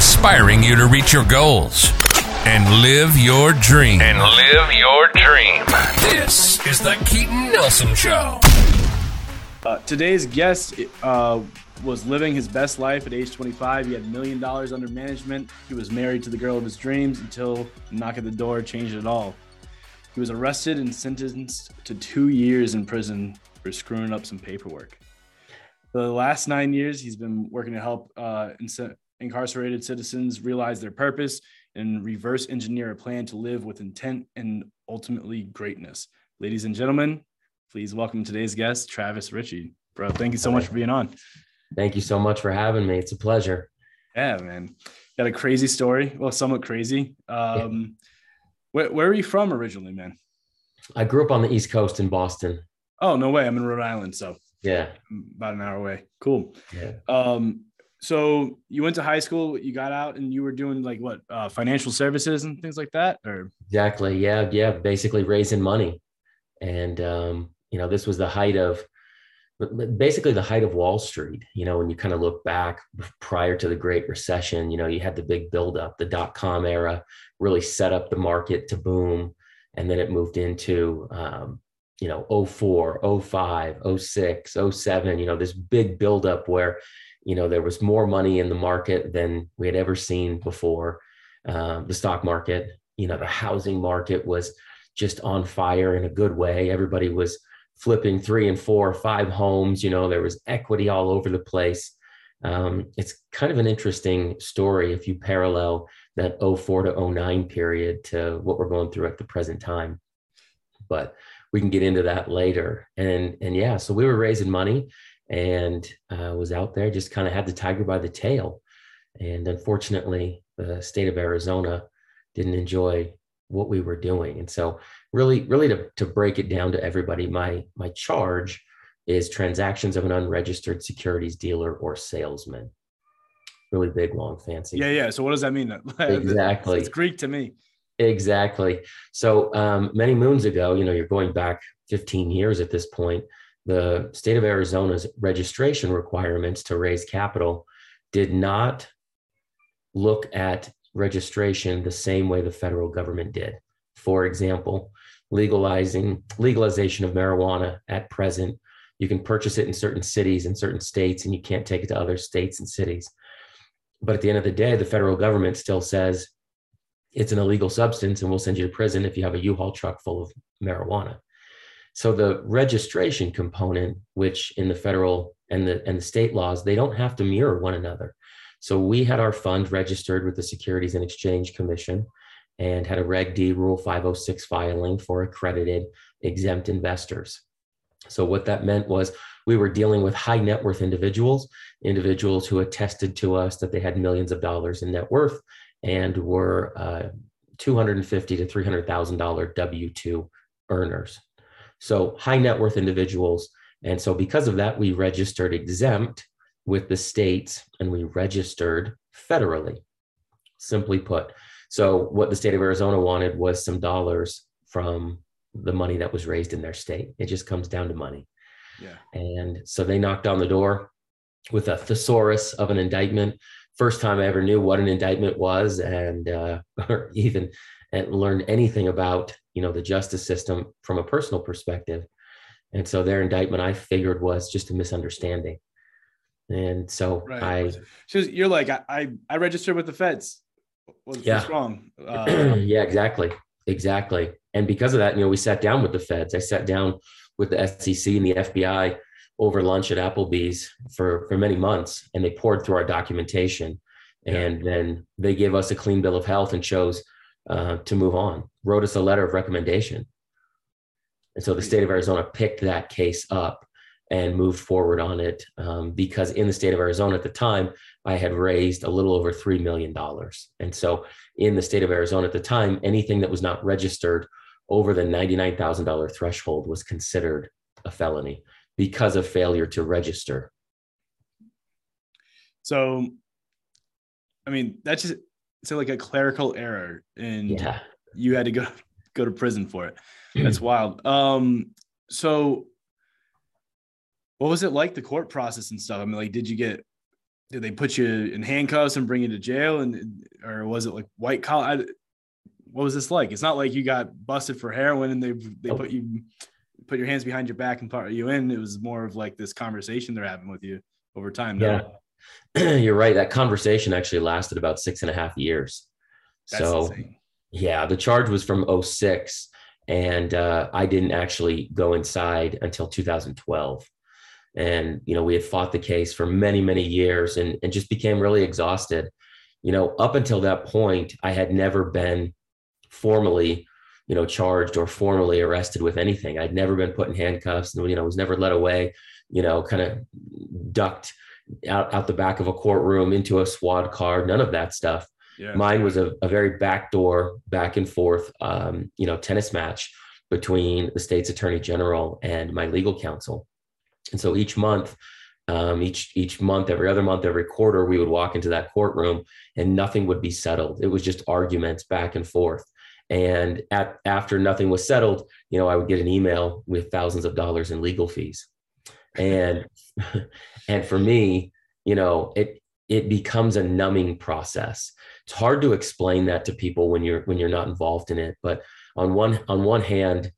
inspiring you to reach your goals and live your dream. And live your dream. This is the Keaton Nelson Show. Uh, today's guest uh, was living his best life at age 25. He had a million dollars under management. He was married to the girl of his dreams until knock at the door changed it all. He was arrested and sentenced to two years in prison for screwing up some paperwork. For the last nine years, he's been working to help uh, incarcerated citizens realize their purpose and reverse engineer a plan to live with intent and ultimately greatness. Ladies and gentlemen, please welcome today's guest, Travis Richey. Bro, thank you so much for being on. Thank you so much for having me. It's a pleasure. Yeah, man. Got a crazy story. Well, somewhat crazy. Um, yeah. where, where are you from originally, man? I grew up on the East Coast in Boston. Oh, no way. I'm in Rhode Island. So, yeah, about an hour away. Cool. Yeah. Um, so you went to high school, you got out and you were doing like what, uh, financial services and things like that or exactly. Yeah. Yeah. Basically raising money. And, um, you know, this was the height of basically the height of Wall Street. You know, when you kind of look back prior to the Great Recession, you know, you had the big buildup, the dot com era really set up the market to boom. And then it moved into, um, you know, 04, 05, 06, 07, you know, this big buildup where, you know, there was more money in the market than we had ever seen before. Um, the stock market, you know, the housing market was just on fire in a good way. Everybody was flipping three and four or five homes. You know, there was equity all over the place. Um, it's kind of an interesting story if you parallel that 04 to 09 period to what we're going through at the present time. But we can get into that later. And and yeah, so we were raising money and uh, was out there, just kind of had the tiger by the tail. And unfortunately, the state of Arizona didn't enjoy what we were doing. And so really, really to, to break it down to everybody, my my charge is transactions of an unregistered securities dealer or salesman. Really big, long, fancy. Yeah, yeah. So what does that mean? Exactly. it's Greek to me. Exactly. So um, many moons ago, you know, you're going back 15 years at this point, the state of Arizona's registration requirements to raise capital did not look at registration the same way the federal government did. For example, legalizing legalization of marijuana at present, you can purchase it in certain cities and certain states, and you can't take it to other states and cities. But at the end of the day, the federal government still says it's an illegal substance and we'll send you to prison if you have a U-Haul truck full of marijuana. So the registration component, which in the federal and the and the state laws, they don't have to mirror one another. So we had our fund registered with the Securities and Exchange Commission and had a Reg D Rule 506 filing for accredited exempt investors. So what that meant was we were dealing with high net worth individuals, individuals who attested to us that they had millions of dollars in net worth and were uh, 250 to 300,000 dollar W2 earners. So high net worth individuals. And so because of that, we registered exempt with the states and we registered federally, simply put. So what the state of Arizona wanted was some dollars from the money that was raised in their state. It just comes down to money. Yeah. And so they knocked on the door with a thesaurus of an indictment first time I ever knew what an indictment was, and uh, or even and learned anything about you know the justice system from a personal perspective. And so their indictment, I figured, was just a misunderstanding. And so right. I, so you're like, I, I, I registered with the feds. What's, yeah. what's wrong? Uh, yeah, exactly, exactly. And because of that, you know, we sat down with the feds. I sat down with the SEC and the FBI over lunch at Applebee's for for many months, and they poured through our documentation, and then they gave us a clean bill of health and chose uh, to move on. Wrote us a letter of recommendation, and so the state of Arizona picked that case up and moved forward on it um, because in the state of Arizona at the time, I had raised a little over $3 million. And so in the state of Arizona at the time, anything that was not registered over the $99,000 threshold was considered a felony because of failure to register. So, I mean, that's just it's like a clerical error, and yeah. you had to go go to prison for it. That's wild. Um, so what was it like the court process and stuff? I mean, like, did you get did they put you in handcuffs and bring you to jail and or was it like white collar what was this like it's not like you got busted for heroin and they they put you put your hands behind your back and part you in it was more of like this conversation they're having with you over time yeah you're right that conversation actually lasted about six and a half years. That's so insane. yeah the charge was from 06 and uh, i didn't actually go inside until 2012 and you know we had fought the case for many many years and, and just became really exhausted. You know up until that point i had never been formally you know charged or formally arrested with anything. I'd never been put in handcuffs and you know was never led away you know kind of ducked out, out the back of a courtroom into a SWAT car none of that stuff yeah. mine was a, a very backdoor back and forth um, you know tennis match between the state's attorney general and my legal counsel and so each month, um, each each month, every other month, every quarter, we would walk into that courtroom and nothing would be settled. It was just arguments back and forth. And at, after nothing was settled, you know, I would get an email with thousands of dollars in legal fees. And and for me, you know, it it becomes a numbing process. It's hard to explain that to people when you're when you're not involved in it. But on one on one hand,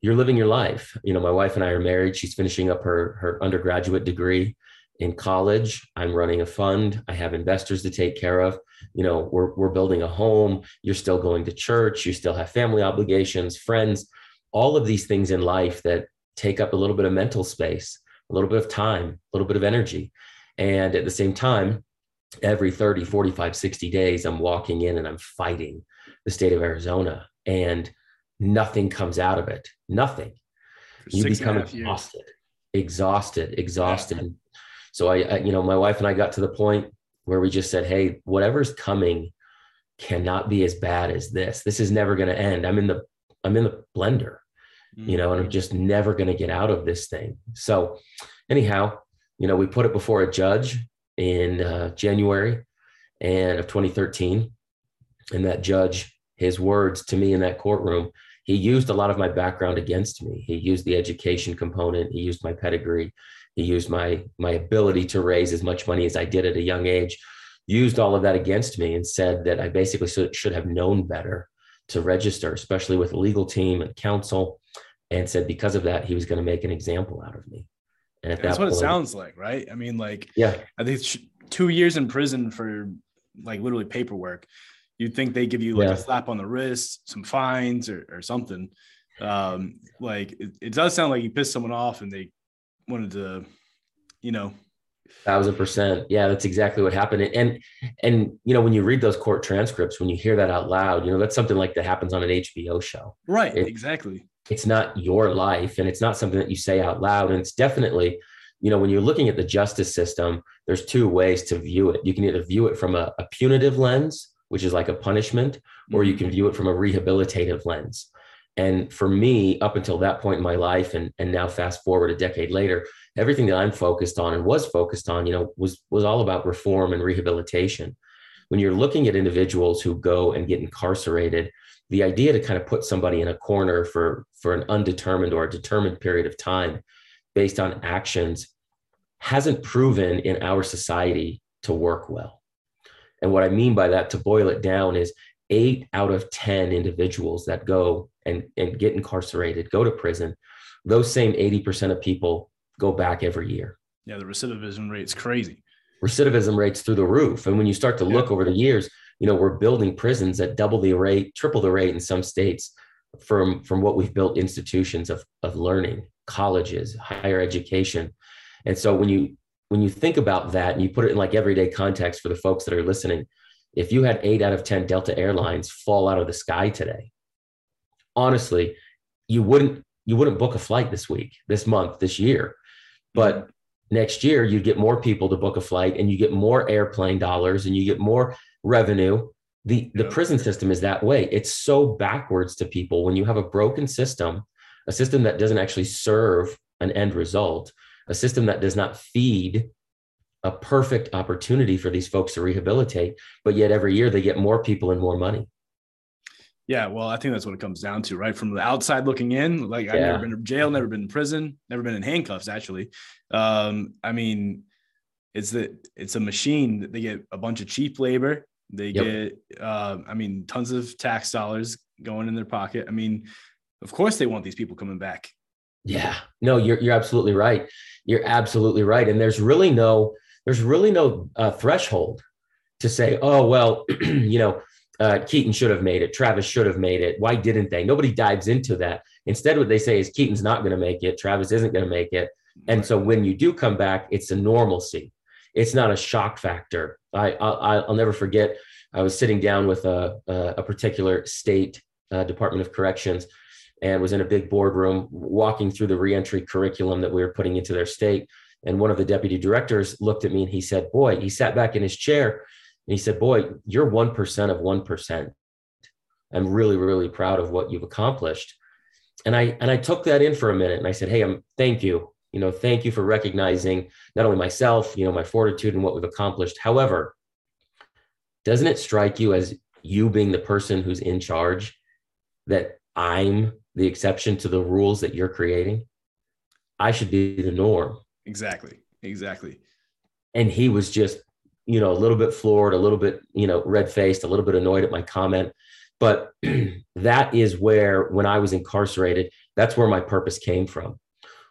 you're living your life. You know, my wife and I are married. She's finishing up her her undergraduate degree in college. I'm running a fund. I have investors to take care of. You know, we're we're building a home. You're still going to church. You still have family obligations, friends, all of these things in life that take up a little bit of mental space, a little bit of time, a little bit of energy. And at the same time, every 30, 45, 60 days, I'm walking in and I'm fighting the state of Arizona. And nothing comes out of it. Nothing. you become exhausted, exhausted, exhausted. Yeah. So I, I, you know, my wife and I got to the point where we just said, "Hey, whatever's coming cannot be as bad as this. This is never going to end. I'm in the, I'm in the blender. You know, and I'm just never going to get out of this thing." So, anyhow, you know, we put it before a judge in uh, January and of 2013, and that judge, his words to me in that courtroom he used a lot of my background against me. He used the education component. He used my pedigree. He used my my ability to raise as much money as I did at a young age. Used all of that against me and said that I basically should have known better to register, especially with a legal team and counsel, and said because of that he was going to make an example out of me. And that's that what point, it sounds like, right? I mean, like, yeah, I think two years in prison for like literally paperwork you'd think they give you like yeah. a slap on the wrist, some fines or, or something. Um, like it, it, does sound like you pissed someone off and they wanted to, you know. Thousand percent. Yeah, that's exactly what happened. And and you know, when you read those court transcripts, when you hear that out loud, you know, that's something like that happens on an HBO show. Right. It, exactly. It's not your life and it's not something that you say out loud. And it's definitely you know, when you're looking at the justice system, there's two ways to view it. You can either view it from a, a punitive lens, which is like a punishment, or you mm-hmm. can view it from a rehabilitative lens. And for me, up until that point in my life, and, and now fast forward a decade later, everything that I'm focused on and was focused on, you know, was was all about reform and rehabilitation. When you're looking at individuals who go and get incarcerated, the idea to kind of put somebody in a corner for for an undetermined or a determined period of time based on actions hasn't proven in our society to work well and what I mean by that, to boil it down, is eight out of 10 individuals that go and, and get incarcerated, go to prison, those same 80% of people go back every year. Yeah, the recidivism rate's crazy. Recidivism rates through the roof. And when you start to look over the years, you know, we're building prisons at double the rate, triple the rate in some states from, from what we've built institutions of, of learning, colleges, higher education. And so when you when you think about that and you put it in like everyday context for the folks that are listening, if you had eight out of 10 Delta Airlines fall out of the sky today, honestly, you wouldn't you wouldn't book a flight this week, this month, this year. But mm-hmm. next year you'd get more people to book a flight and you get more airplane dollars and you get more revenue. The the prison system is that way. It's so backwards to people when you have a broken system, a system that doesn't actually serve an end result a system that does not feed a perfect opportunity for these folks to rehabilitate, but yet every year they get more people and more money. Yeah, well, I think that's what it comes down to, right? From the outside looking in, like yeah. I've never been to jail, never been in prison, never been in handcuffs, actually. Um, I mean, it's that it's a machine that they get a bunch of cheap labor. They Yep. get, uh, I mean, tons of tax dollars going in their pocket. I mean, of course they want these people coming back. Yeah, no, you're you're absolutely right. You're absolutely right. And there's really no there's really no uh, threshold to say, oh well, you know, uh, Keaton should have made it. Travis should have made it. Why didn't they? Nobody dives into that. Instead, what they say is Keaton's not going to make it. Travis isn't going to make it. And so when you do come back, it's a normalcy. It's not a shock factor. I, I I'll never forget. I was sitting down with a a, particular state uh, Department of Corrections, and was in a big boardroom walking through the reentry curriculum that we were putting into their state. And one of the deputy directors looked at me and he said, "Boy," he sat back in his chair and he said, "Boy, you're one percent of one percent. I'm really really proud of what you've accomplished." And I and I took that in for a minute and I said, "Hey, I'm thank you." You know thank you for recognizing not only myself you know my fortitude and what we've accomplished. However doesn't it strike you as you being the person who's in charge that i'm the exception to the rules that you're creating? I should be the norm. Exactly. Exactly. and he was just you know a little bit floored a little bit you know red faced a little bit annoyed at my comment. But that is where when i was incarcerated that's where my purpose came from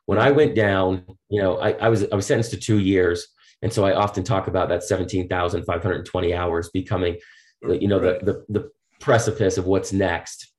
when I went down, you know, I, I, was I was sentenced to two years, and so I often talk about that seventeen thousand five hundred twenty hours becoming, you know, Right. the, the the precipice of what's next.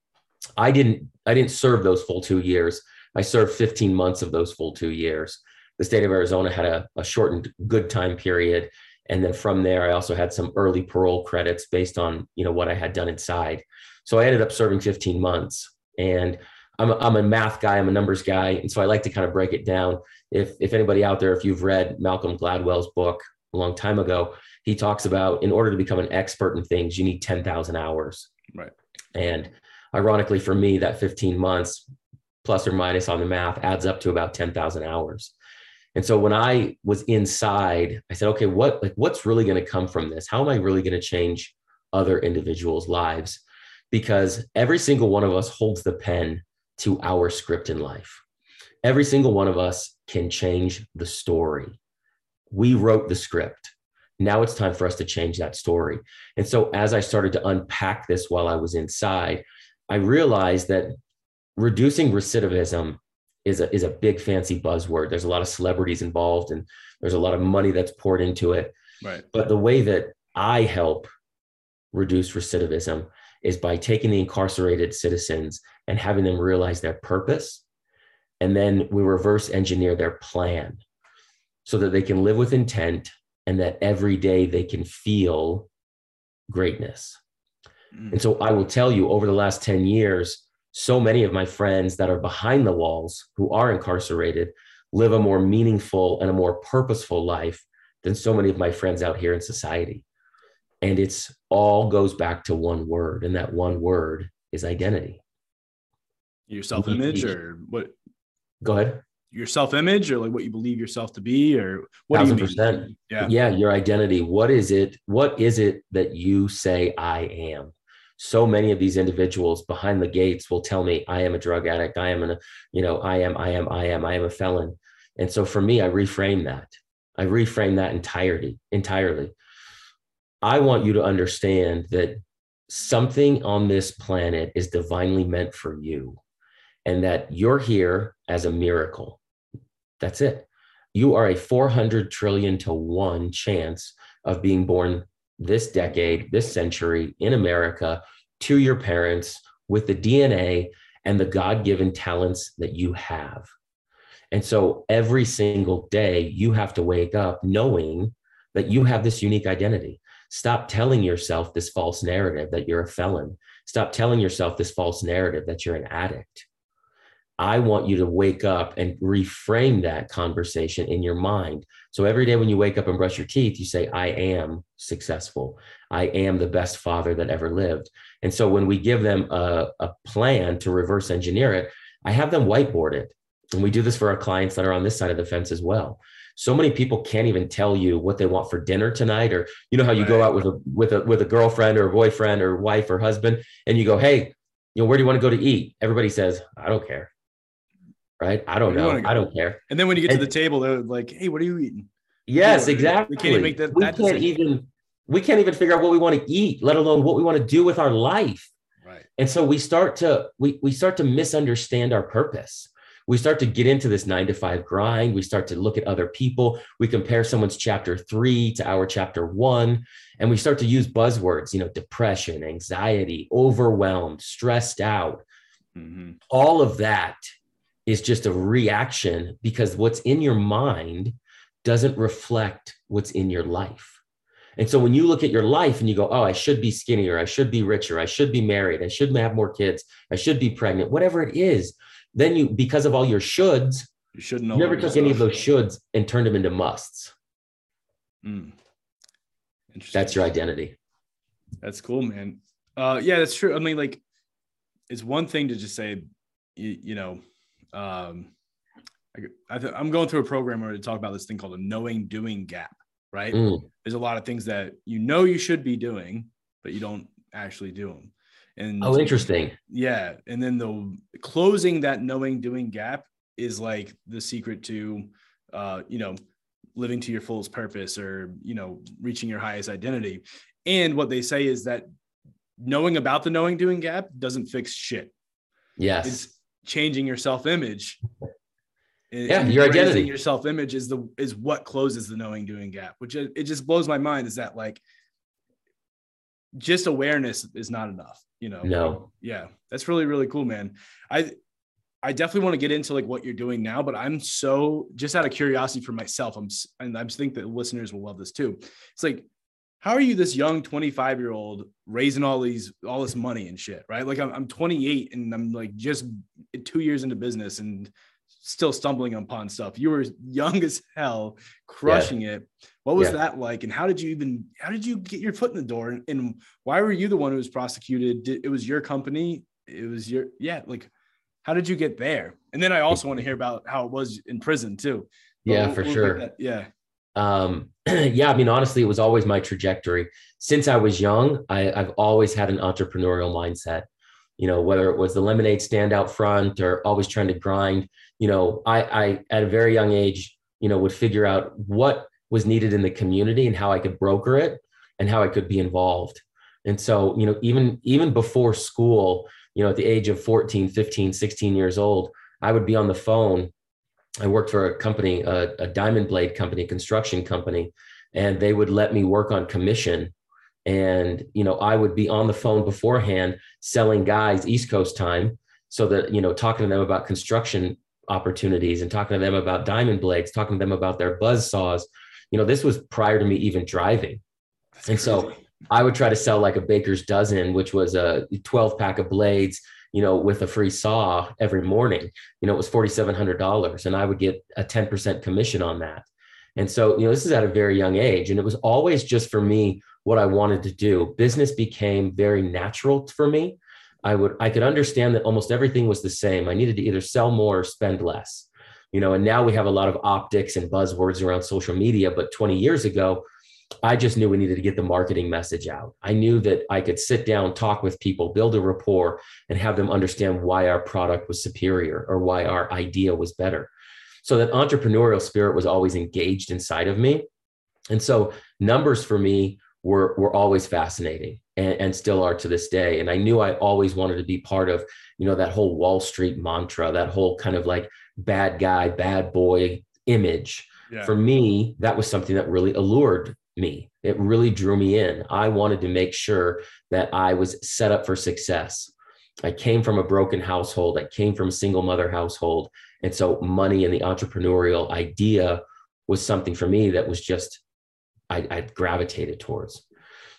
I didn't I didn't serve those full two years. I served fifteen months of those full two years. The state of Arizona had a, a shortened good time period, and then from there, I also had some early parole credits based on you know what I had done inside. So I ended up serving fifteen months, and I'm a, I'm a math guy, I'm a numbers guy, and so I like to kind of break it down. If if anybody out there, if you've read Malcolm Gladwell's book a long time ago, he talks about in order to become an expert in things, you need ten thousand hours. Right. And ironically, for me, that 15 months plus or minus on the math adds up to about 10,000 hours. And so when I was inside, I said, okay, what like what's really going to come from this? How am I really going to change other individuals' lives? Because every single one of us holds the pen to our script in life. Every single one of us can change the story. We wrote the script. Now it's time for us to change that story. And so as I started to unpack this while I was inside, I realized that reducing recidivism is a, is a big fancy buzzword. There's a lot of celebrities involved and there's a lot of money that's poured into it. Right. But the way that I help reduce recidivism is by taking the incarcerated citizens and having them realize their purpose. And then we reverse engineer their plan so that they can live with intent and that every day they can feel greatness. Mm. And so I will tell you over the last 10 years, so many of my friends that are behind the walls who are incarcerated live a more meaningful and a more purposeful life than so many of my friends out here in society. And it's all goes back to one word, and that one word is identity. Your self image or what? Go ahead. Your self image or like what you believe yourself to be or what do you mean? percent. Yeah. yeah your identity what is it what is it that you say i am so many of these individuals behind the gates will tell me i am a drug addict i am an you know i am i am i am i am a felon and so for me i reframe that i reframe that entirety entirely i want you to understand that something on this planet is divinely meant for you and that you're here as a miracle that's it you are a 400 trillion to one chance of being born this decade, this century in America to your parents with the DNA and the God given talents that you have. And so every single day, you have to wake up knowing that you have this unique identity. Stop telling yourself this false narrative that you're a felon. Stop telling yourself this false narrative that you're an addict. I want you to wake up and reframe that conversation in your mind. So every day when you wake up and brush your teeth, you say, I am successful. I am the best father that ever lived. And so when we give them a, a plan to reverse engineer it, I have them whiteboard it. And we do this for our clients that are on this side of the fence as well. So many people can't even tell you what they want for dinner tonight, or you know how you go out with a with a with a girlfriend or a boyfriend or wife or husband, and you go, Hey, you know, where do you want to go to eat? Everybody says, I don't care right? I don't do know. I don't care. And then when you get to the table, they're like, hey, what are you eating? Yes, exactly. We can't even make that. We that can't decision. even we can't even figure out what we want to eat, let alone what we want to do with our life. Right. And so we start to we we start to misunderstand our purpose. We start to get into this nine to five grind. We start to look at other people. We compare someone's chapter three to our chapter one, and we start to use buzzwords, you know, depression, anxiety, overwhelmed, stressed out. Mhm. All of that is just a reaction because what's in your mind doesn't reflect what's in your life. And so when you look at your life and you go, oh, I should be skinnier, I should be richer, I should be married, I should have more kids, I should be pregnant, whatever it is, then you, because of all your shoulds, You should know. you never took any of those shoulds and turned them into musts. Mm. Interesting. That's your identity. That's cool, man. Uh, yeah, that's true. I mean, like, it's one thing to just say, you, you know, um, I, I th- I'm going through a program where to talk about this thing called a knowing doing gap, right? Mm, There's a lot of things that you know you should be doing, but you don't actually do them. And Oh, interesting. yeah, and then the closing that knowing doing gap is like the secret to, uh, you know, living to your fullest purpose or you know reaching your highest identity. And what they say is that knowing about the knowing doing gap doesn't fix shit. Yes. It's changing your self image. Yeah, your identity. Your self image is the is what closes the knowing doing gap, which it, it just blows my mind. Is that like just awareness is not enough, you know? no. yeah that's really really cool man. I i definitely want to get into like what you're doing now but i'm so just out of curiosity for myself i'm and i think that listeners will love this too. It's like how are you this young 25 year old raising all these all this money and shit right? Like i'm, I'm 28 and i'm like just two years into business and still stumbling upon stuff. You were young as hell crushing it what was Yeah. that like and how did you even how did you get your foot in the door and, and why were you the one who was prosecuted? Did, it was your company? It was your yeah like how did you get there? And then i also want to hear about how it was in prison too. But Yeah, we'll- for we'll sure. that- yeah. Um yeah i mean honestly it was always my trajectory. Since i was young I, i've always had an entrepreneurial mindset. You know whether it was the lemonade stand out front or always trying to grind you know i i at a very young age you know would figure out what was needed in the community and how i could broker it and how i could be involved and so you know even even before school you know at the age of 14 15 16 years old i would be on the phone I worked for a company, a, a diamond blade company, construction company, and they would let me work on commission. And you know, I would be on the phone beforehand selling guys East Coast time, so that you know, talking to them about construction opportunities and talking to them about diamond blades, talking to them about their buzz saws. You know, this was prior to me even driving. That's And so. I would try to sell like a baker's dozen, which was a 12 pack of blades, you know, with a free saw every morning. You know, it was $4,700 and I would get a 10% commission on that. And so, you know, this is at a very young age. And it was always just for me what I wanted to do. Business became very natural for me. I would, I could understand that almost everything was the same. I needed to either sell more or spend less, you know, and now we have a lot of optics and buzzwords around social media. But 20 years ago, I just knew we needed to get the marketing message out. I knew that I could sit down, talk with people, build a rapport, and have them understand why our product was superior or why our idea was better. So that entrepreneurial spirit was always engaged inside of me. And so numbers for me were, were always fascinating and, and still are to this day. And I knew I always wanted to be part of, you know, that whole Wall Street mantra, that whole kind of like bad guy, bad boy image yeah for me, that was something that really allured me. It really drew me in. I wanted to make sure that I was set up for success. I came from a broken household. I came from a single mother household. And so money and the entrepreneurial idea was something for me that was just, I, I gravitated towards.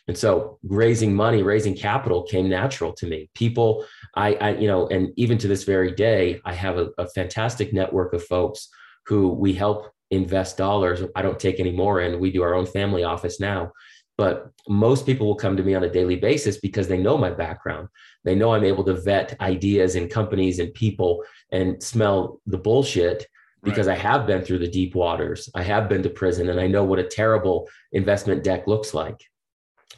And so raising money, raising capital came natural to me. People, I, I you know, and even to this very day, I have a, a fantastic network of folks who we help invest dollars. I don't take any more in. We do our own family office now. But most people will come to me on a daily basis because they know my background. They know I'm able to vet ideas and companies and people and smell the bullshit because Right. I have been through the deep waters. I have been to prison and I know what a terrible investment deck looks like.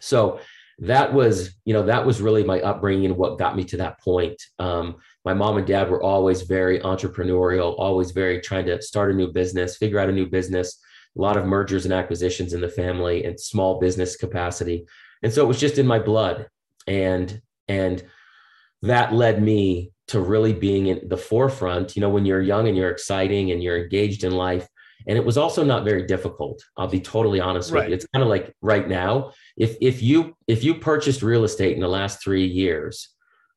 So that was, you know, that was really my upbringing and what got me to that point. Um, my mom and dad were always very entrepreneurial, always very trying to start a new business, figure out a new business. a lot of mergers and acquisitions in the family and small business capacity. And so it was just in my blood. And and that led me to really being in the forefront, you know, when you're young and you're exciting and you're engaged in life. And it was also not very difficult. I'll be totally honest right. with you. It's kind of like right now, if if you if you purchased real estate in the last three years,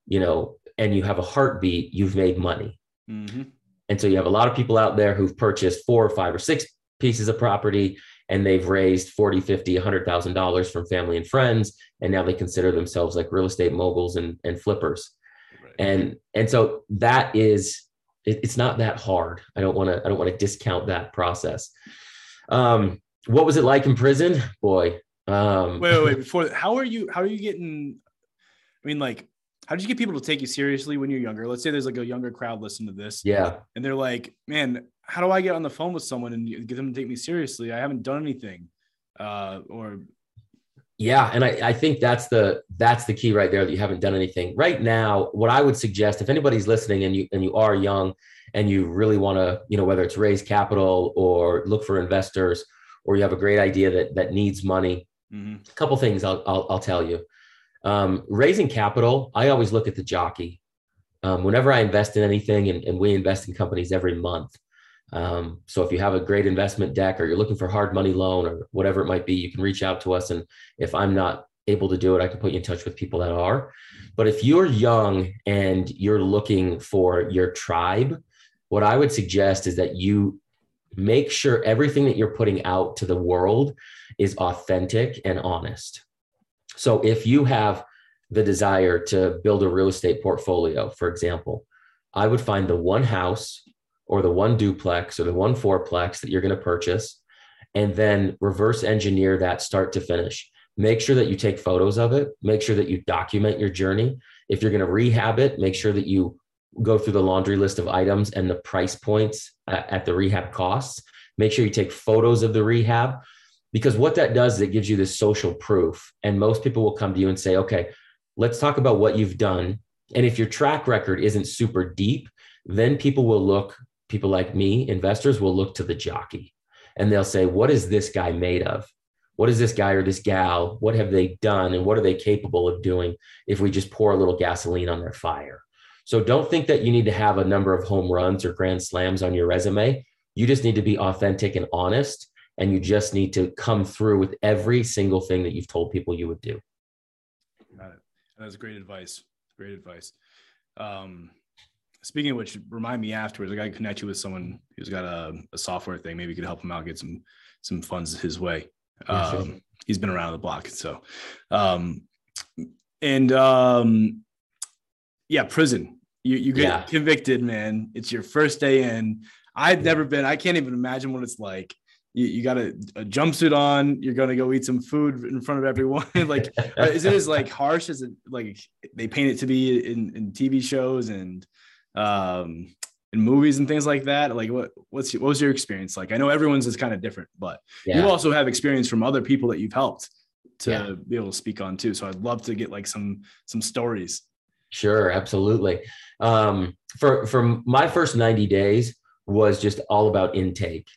you know, and you have a heartbeat, you've made money. Mm-hmm. And so you have a lot of people out there who've purchased four or five or six pieces of property and they've raised 40, 50, $100,000 from family and friends. And now they consider themselves like real estate moguls and, and flippers. Right. And, and so that is, it, it's not that hard. I don't want to, I don't want to discount that process. Um, what was it like in prison? Boy. Um, wait, wait, wait, before, how are you, how are you getting, I mean, like, how did you get people to take you seriously when you're younger? Let's say there's like a younger crowd listening to this. Yeah. And they're like, man, how do I get on the phone with someone and get them to take me seriously? I haven't done anything. Uh, or yeah, and I, I think that's the that's the key right there that you haven't done anything. Right now, what I would suggest, if anybody's listening and you and you are young and you really want to, you know, whether it's raise capital or look for investors or you have a great idea that that needs money, mm-hmm. a couple things I'll, I'll, I'll tell you. Um, raising capital, I always look at the jockey. Um, whenever I invest in anything, and, and, we invest in companies every month. Um, so if you have a great investment deck or you're looking for hard money loan or whatever it might be, you can reach out to us. And if I'm not able to do it, I can put you in touch with people that are. But if you're young and you're looking for your tribe, what I would suggest is that you make sure everything that you're putting out to the world is authentic and honest. So if you have the desire to build a real estate portfolio, for example, I would find the one house or the one duplex or the one fourplex that you're going to purchase and then reverse engineer that start to finish. Make sure that you take photos of it, make sure that you document your journey. If you're going to rehab it, make sure that you go through the laundry list of items and the price points uh, at, the rehab costs. Make sure you take photos of the rehab because what that does is it gives you this social proof and most people will come to you and say okay let's talk about what you've done and if your track record isn't super deep then people will look people like me investors will look to the jockey and they'll say what is this guy made of what is this guy or this gal what have they done and what are they capable of doing if we just pour a little gasoline on their fire so don't think that you need to have a number of home runs or grand slams on your resume you just need to be authentic and honest and you just need to come through with every single thing that you've told people you would do. Got it. That's great advice. Great advice. Um, speaking of which, remind me afterwards. I got to connect you with someone who's got a, a, software thing. Maybe you could help him out, get some some funds his way. Um, sure. He's been around the block, so um, and um, yeah, prison. You you get yeah. convicted, man. It's your first day in. I've never been. I can't even imagine what it's like you, you got a, a, jumpsuit on you're gonna go eat some food in front of everyone like is it as like harsh as it like they paint it to be in, in tv shows and um in movies and things like that like what what's what was your experience like i know everyone's is kind of different but yeah. you also have experience from other people that you've helped to yeah. be able to speak on too so i'd love to get like some some stories sure absolutely um for for my first 90 days was just all about intake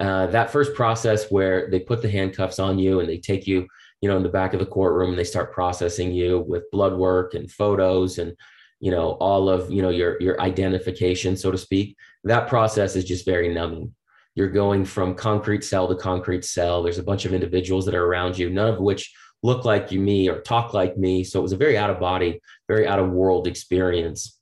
uh, that first process where they put the handcuffs on you and they take you, you know, in the back of the courtroom and they start processing you with blood work and photos and, you know, all of, you know, your, your identification, so to speak. That process is just very numbing. You're going from concrete cell to concrete cell. There's a bunch of individuals that are around you, none of which look like you, me, or talk like me. So it was a very out of body, very out of world experience.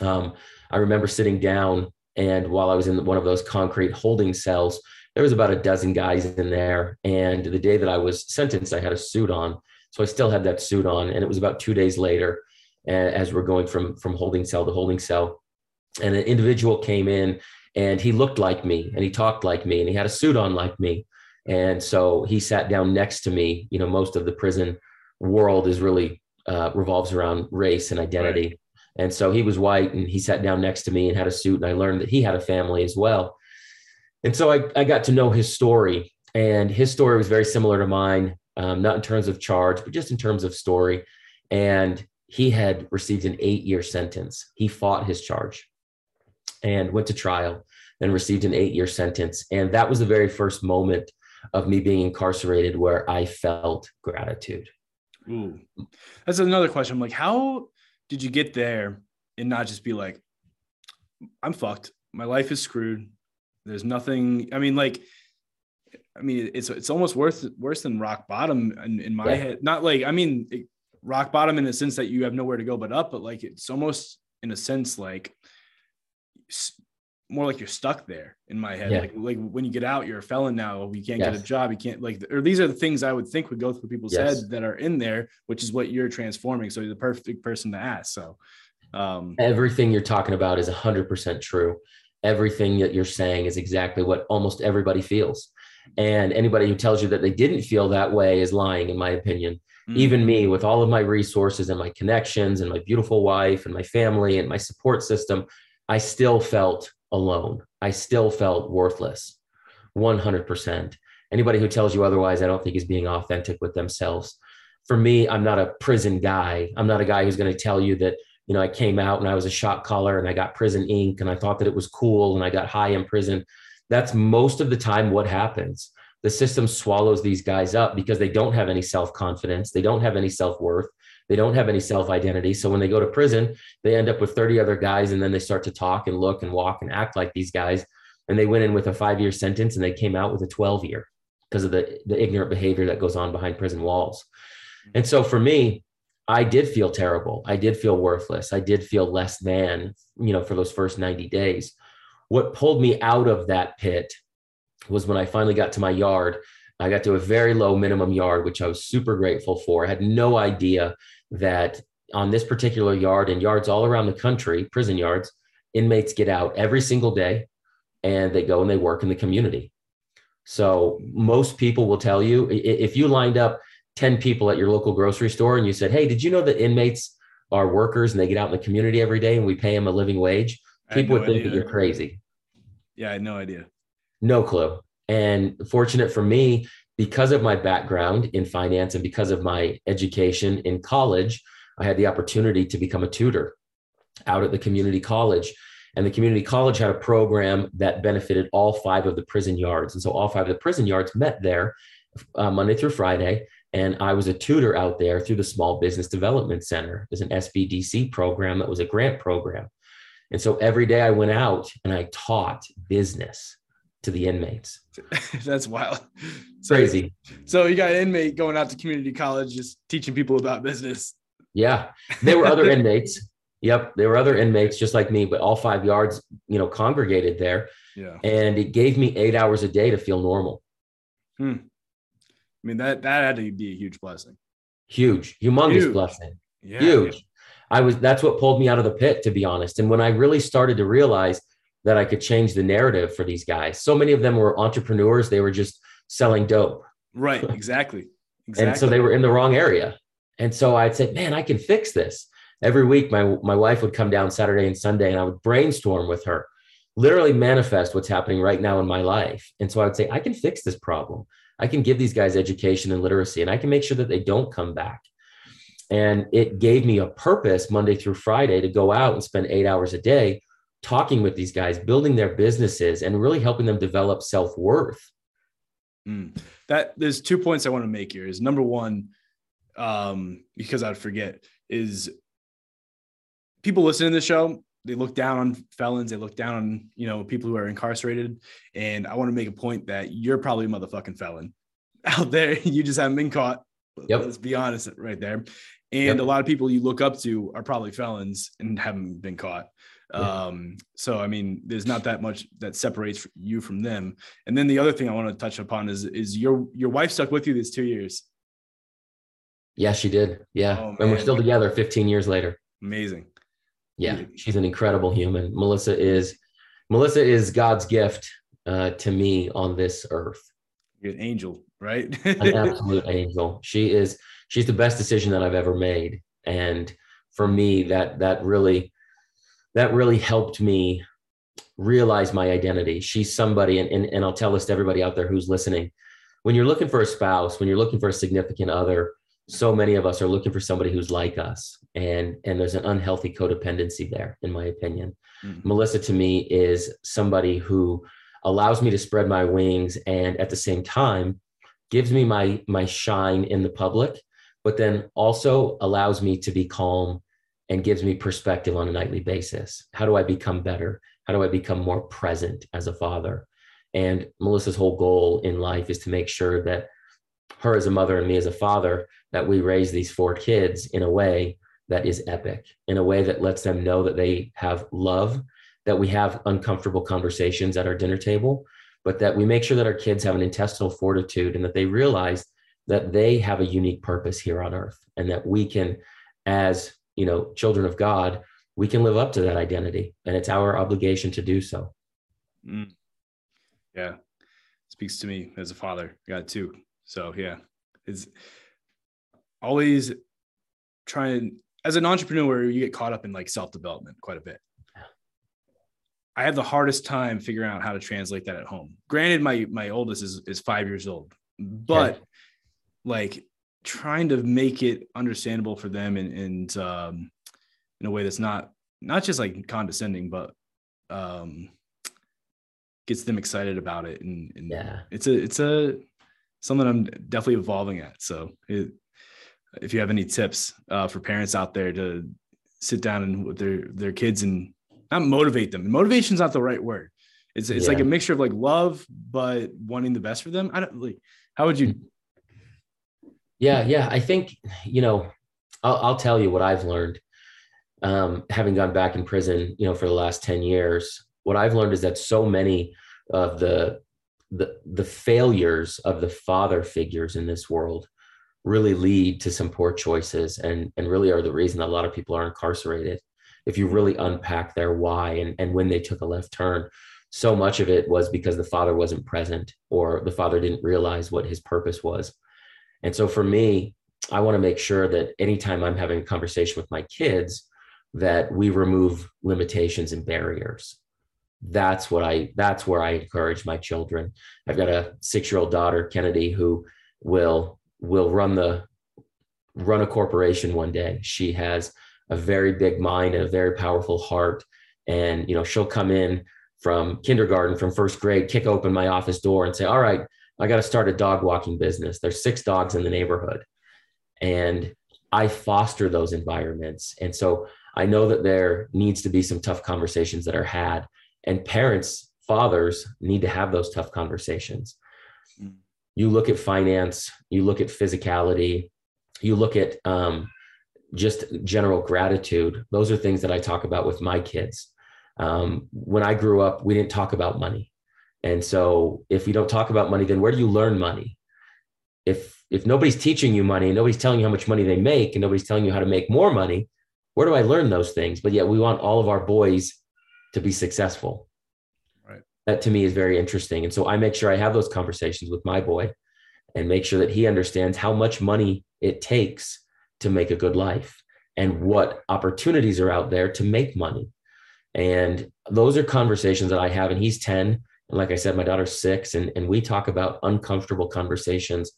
Um, I remember sitting down and while I was in one of those concrete holding cells, there was about a dozen guys in there. And the day that I was sentenced, I had a suit on. So I still had that suit on. And it was about two days later, as we're going from, from holding cell to holding cell. And an individual came in and he looked like me and he talked like me and he had a suit on like me. And so he sat down next to me. You know, most of the prison world is really uh, revolves around race and identity. Right. And so he was white and he sat down next to me and had a suit. And I learned that he had a family as well. And so I, I got to know his story. And his story was very similar to mine, um, not in terms of charge, but just in terms of story. And he had received an eight year sentence. He fought his charge and went to trial. and received an eight year sentence. And that was the very first moment of me being incarcerated where I felt gratitude. Ooh, that's another question. I'm like, how did you get there and not just be like, I'm fucked. My life is screwed. There's nothing. I mean, like, I mean, it's it's almost worse worse than rock bottom in, in my yeah. head. Not like I mean, it, rock bottom in the sense that you have nowhere to go but up, but like it's almost in a sense like more like you're stuck there in my head. Yeah. Like like when you get out, you're a felon now. You can't yes. get a job. You can't like or these are the things I would think would go through people's yes. heads that are in there, which is what you're transforming. So you're the perfect person to ask. So um everything you're talking about is hundred percent true. Everything that you're saying is exactly what almost everybody feels. And anybody who tells you that they didn't feel that way is lying, in my opinion. Mm-hmm. Even me, with all of my resources and my connections and my beautiful wife and my family and my support system, I still felt alone. I still felt worthless 100%. Anybody who tells you otherwise, I don't think is being authentic with themselves. For me, I'm not a prison guy. I'm not a guy who's going to tell you that, you know, I came out and I was a shot caller and I got prison ink and I thought that it was cool and I got high in prison. That's most of the time what happens. The system swallows these guys up because they don't have any self confidence. They don't have any self worth. They don't have any self identity. So when they go to prison, they end up with 30 other guys and then they start to talk and look and walk and act like these guys. And they went in with a five year sentence and they came out with a 12 year because of the, the ignorant behavior that goes on behind prison walls. And so for me, I did feel terrible. I did feel worthless. I did feel less than, you know, for those first 90 days. What pulled me out of that pit was when I finally got to my yard. I got to a very low minimum yard, which I was super grateful for. I had no idea that on this particular yard and yards all around the country, prison yards, inmates get out every single day and they go and they work in the community. So most people will tell you if you lined up 10 people at your local grocery store and you said, Hey, did you know that inmates are workers and they get out in the community every day and we pay them a living wage? People no would think idea. that you're crazy. Yeah, I had no idea. No clue. And fortunate for me, because of my background in finance and because of my education in college, I had the opportunity to become a tutor out at the community college. And the community college had a program that benefited all five of the prison yards. And so all five of the prison yards met there uh, Monday through Friday. And I was a tutor out there through the Small Business Development Center. There's an SBDC program that was a grant program. And so every day I went out and I taught business to the inmates. That's wild. So, Crazy. So you got an inmate going out to community college, just teaching people about business. Yeah. There were other inmates. Yep. There were other inmates just like me, but all five yards, you know, congregated there. Yeah. And it gave me eight hours a day to feel normal. Hmm. I mean, that, that had to be a huge blessing. Huge, humongous huge. blessing. Yeah, huge. Yeah. I was, that's what pulled me out of the pit, to be honest. And when I really started to realize that I could change the narrative for these guys. So many of them were entrepreneurs. They were just selling dope. Right. Exactly. Exactly. and so they were in the wrong area. And so I'd say, man, I can fix this. Every week, my, my wife would come down Saturday and Sunday and I would brainstorm with her, literally manifest what's happening right now in my life. And so I would say, I can fix this problem. I can give these guys education and literacy and I can make sure that they don't come back. And it gave me a purpose Monday through Friday to go out and spend eight hours a day talking with these guys, building their businesses, and really helping them develop self worth. Mm. That there's two points I want to make here. Is number one, um, because I'd forget, is people listening to the show they look down on felons, they look down on you know people who are incarcerated, and I want to make a point that you're probably a motherfucking felon out there. You just haven't been caught. Yep. Let's be honest, right there. And yep. a lot of people you look up to are probably felons and haven't been caught. Um, so I mean, there's not that much that separates you from them. And then the other thing I want to touch upon is is your your wife stuck with you these two years. Yeah, she did. Yeah. Oh, and we're still together 15 years later. Amazing. Yeah, she's an incredible human. Melissa is Melissa is God's gift uh, to me on this earth. You're an angel, right? an absolute angel. She is she's the best decision that I've ever made. And for me, that that really that really helped me realize my identity. She's somebody, and, and, and I'll tell this to everybody out there who's listening. When you're looking for a spouse, when you're looking for a significant other, so many of us are looking for somebody who's like us and and there's an unhealthy codependency there in my opinion mm-hmm. melissa to me is somebody who allows me to spread my wings and at the same time gives me my my shine in the public but then also allows me to be calm and gives me perspective on a nightly basis. How do i become better? How do i become more present as a father? And melissa's whole goal in life is to make sure that her as a mother and me as a father that we raise these four kids in a way that is epic, in a way that lets them know that they have love, that we have uncomfortable conversations at our dinner table, but that we make sure that our kids have an intestinal fortitude and that they realize that they have a unique purpose here on earth and that we can, as you know, children of God, we can live up to that identity and it's our obligation to do so. Mm. Yeah. Speaks to me as a father. i got two. So yeah, it's always trying as an entrepreneur, you get caught up in like self development quite a bit. I have the hardest time figuring out how to translate that at home. Granted, my my oldest is is five years old, but okay. like trying to make it understandable for them and, and um, in a way that's not not just like condescending, but um, gets them excited about it. And, and yeah, it's a it's a something I'm definitely evolving at. So it, if you have any tips uh, for parents out there to sit down and with their their kids and not motivate them. Motivation's not the right word. It's it's yeah. like a mixture of like love but wanting the best for them. I don't like how would you Yeah, yeah. I think, you know, I'll, I'll tell you what I've learned. Um, having gone back in prison, you know, for the last 10 years, what I've learned is that so many of the the the failures of the father figures in this world really lead to some poor choices and and really are the reason that a lot of people are incarcerated if you really unpack their why and, and when they took a left turn so much of it was because the father wasn't present or the father didn't realize what his purpose was and so for me i want to make sure that anytime i'm having a conversation with my kids that we remove limitations and barriers that's what I that's where I encourage my children. I've got a six year old daughter, Kennedy, who will will run the run a corporation one day. She has a very big mind and a very powerful heart. And you know, she'll come in from kindergarten, from first grade, kick open my office door and say, All right, I got to start a dog walking business. There's six dogs in the neighborhood. And I foster those environments. And so I know that there needs to be some tough conversations that are had and parents fathers need to have those tough conversations mm. you look at finance you look at physicality you look at um, just general gratitude those are things that i talk about with my kids um, when i grew up we didn't talk about money and so if we don't talk about money then where do you learn money if if nobody's teaching you money and nobody's telling you how much money they make and nobody's telling you how to make more money where do i learn those things but yet we want all of our boys to be successful. Right. That to me is very interesting. And so I make sure I have those conversations with my boy and make sure that he understands how much money it takes to make a good life and what opportunities are out there to make money. And those are conversations that I have. And he's 10. Like I said, my daughter's six. And, and we talk about uncomfortable conversations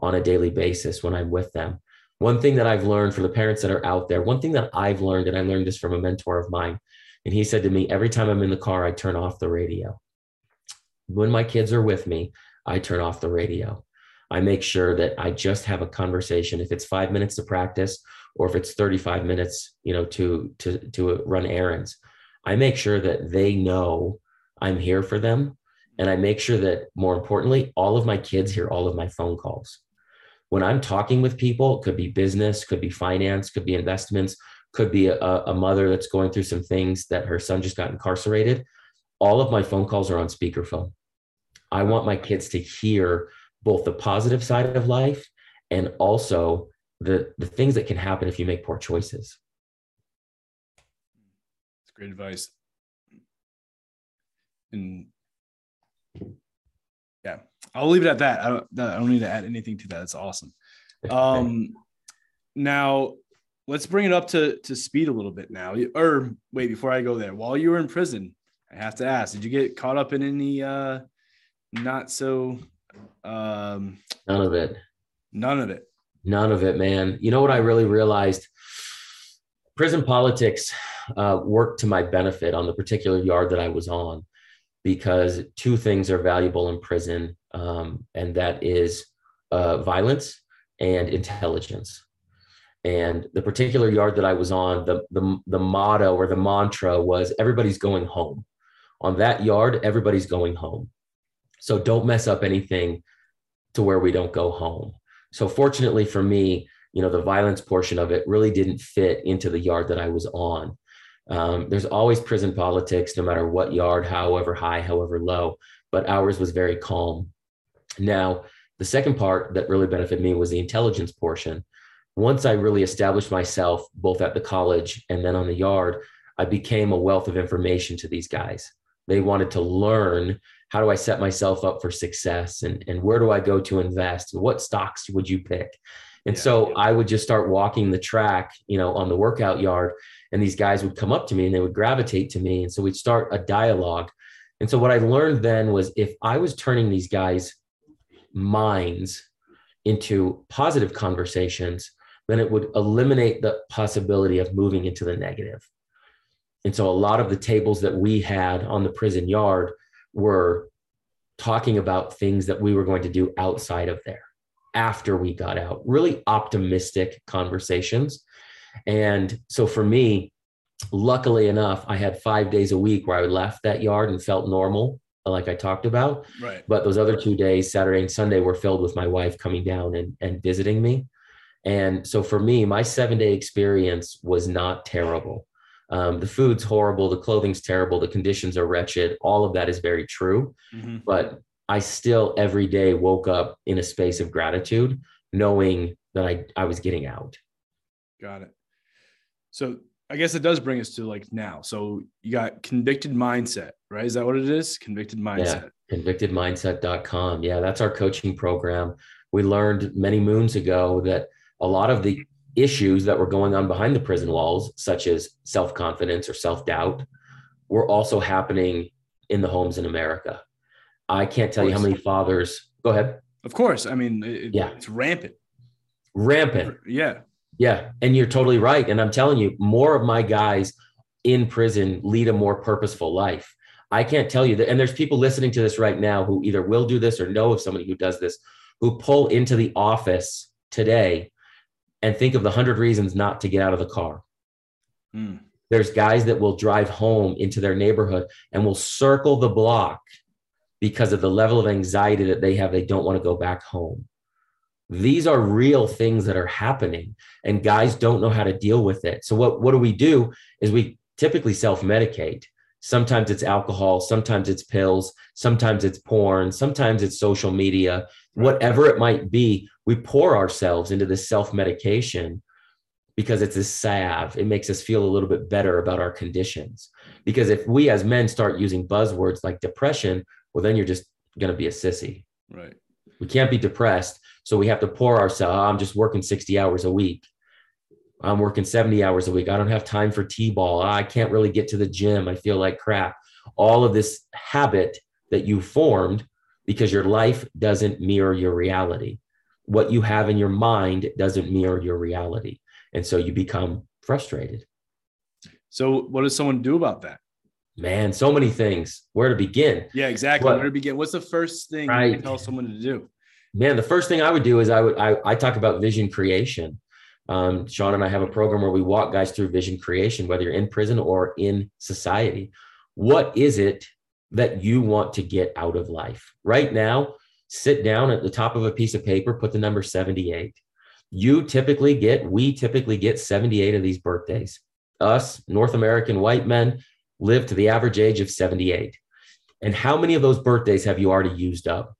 on a daily basis when I'm with them. One thing that I've learned for the parents that are out there, one thing that I've learned, and I learned this from a mentor of mine, and he said to me, every time I'm in the car, I turn off the radio. When my kids are with me, I turn off the radio. I make sure that I just have a conversation. If it's five minutes to practice, or if it's 35 minutes, you know, to to to run errands, I make sure that they know I'm here for them. And I make sure that more importantly, all of my kids hear all of my phone calls. When I'm talking with people, it could be business, could be finance, could be investments, could be a, a mother that's going through some things that her son just got incarcerated. All of my phone calls are on speakerphone. I want my kids to hear both the positive side of life and also the, the things that can happen if you make poor choices. It's great advice. And yeah, I'll leave it at that. I don't, I don't need to add anything to that. It's awesome. Um, now let's bring it up to to speed a little bit now. Or wait, before I go there, while you were in prison, I have to ask: Did you get caught up in any uh, not so? Um, none of it. None of it. None of it, man. You know what I really realized? Prison politics uh, worked to my benefit on the particular yard that I was on because two things are valuable in prison, um, and that is uh, violence and intelligence. And the particular yard that I was on, the, the, the motto or the mantra was everybody's going home. On that yard, everybody's going home. So don't mess up anything to where we don't go home. So fortunately for me, you know, the violence portion of it really didn't fit into the yard that I was on. Um, there's always prison politics, no matter what yard, however high, however low, but ours was very calm. Now, the second part that really benefited me was the intelligence portion. Once I really established myself both at the college and then on the yard, I became a wealth of information to these guys. They wanted to learn how do I set myself up for success and, and where do I go to invest and what stocks would you pick? And yeah, so yeah. I would just start walking the track, you know, on the workout yard, and these guys would come up to me and they would gravitate to me. And so we'd start a dialogue. And so what I learned then was if I was turning these guys' minds into positive conversations, then it would eliminate the possibility of moving into the negative. And so a lot of the tables that we had on the prison yard were talking about things that we were going to do outside of there after we got out, really optimistic conversations. And so for me, luckily enough, I had five days a week where I left that yard and felt normal, like I talked about. Right. But those other two days, Saturday and Sunday, were filled with my wife coming down and, and visiting me. And so for me, my seven day experience was not terrible. Um, the food's horrible, the clothing's terrible, the conditions are wretched. All of that is very true. Mm-hmm. But I still every day woke up in a space of gratitude, knowing that I, I was getting out. Got it. So I guess it does bring us to like now. So you got convicted mindset, right? Is that what it is? Convicted mindset. Yeah, convictedmindset.com. Yeah, that's our coaching program. We learned many moons ago that a lot of the issues that were going on behind the prison walls, such as self confidence or self doubt, were also happening in the homes in America. I can't tell you how many fathers. Go ahead. Of course. I mean, it, yeah, it's rampant. Rampant. Yeah. Yeah. And you're totally right. And I'm telling you, more of my guys in prison lead a more purposeful life. I can't tell you that. And there's people listening to this right now who either will do this or know of somebody who does this, who pull into the office today and think of the hundred reasons not to get out of the car. Mm. There's guys that will drive home into their neighborhood and will circle the block because of the level of anxiety that they have. They don't want to go back home. These are real things that are happening, and guys don't know how to deal with it. So, what, what do we do is we typically self medicate. Sometimes it's alcohol, sometimes it's pills, sometimes it's porn, sometimes it's social media, whatever it might be we pour ourselves into this self medication because it's a salve. It makes us feel a little bit better about our conditions. Because if we as men start using buzzwords like depression, well, then you're just going to be a sissy. Right. We can't be depressed. So we have to pour ourselves. Oh, I'm just working 60 hours a week. I'm working 70 hours a week. I don't have time for T ball. Ah, I can't really get to the gym. I feel like crap. All of this habit that you formed because your life doesn't mirror your reality what you have in your mind doesn't mirror your reality. And so you become frustrated. So, what does someone do about that? Man, so many things. Where to begin? Yeah, exactly. What, Where to begin? What's the first thing right. you tell someone to do? Man, the first thing I would do is I would I, I talk about vision creation. Um, Sean and I have a program where we walk guys through vision creation, whether you're in prison or in society. What is it that you want to get out of life? Right now, sit down at the top of a piece of paper, put the number 78. You typically get, we typically get 78 of these birthdays. Us, North American white men, live to the average age of 78. And how many of those birthdays have you already used up?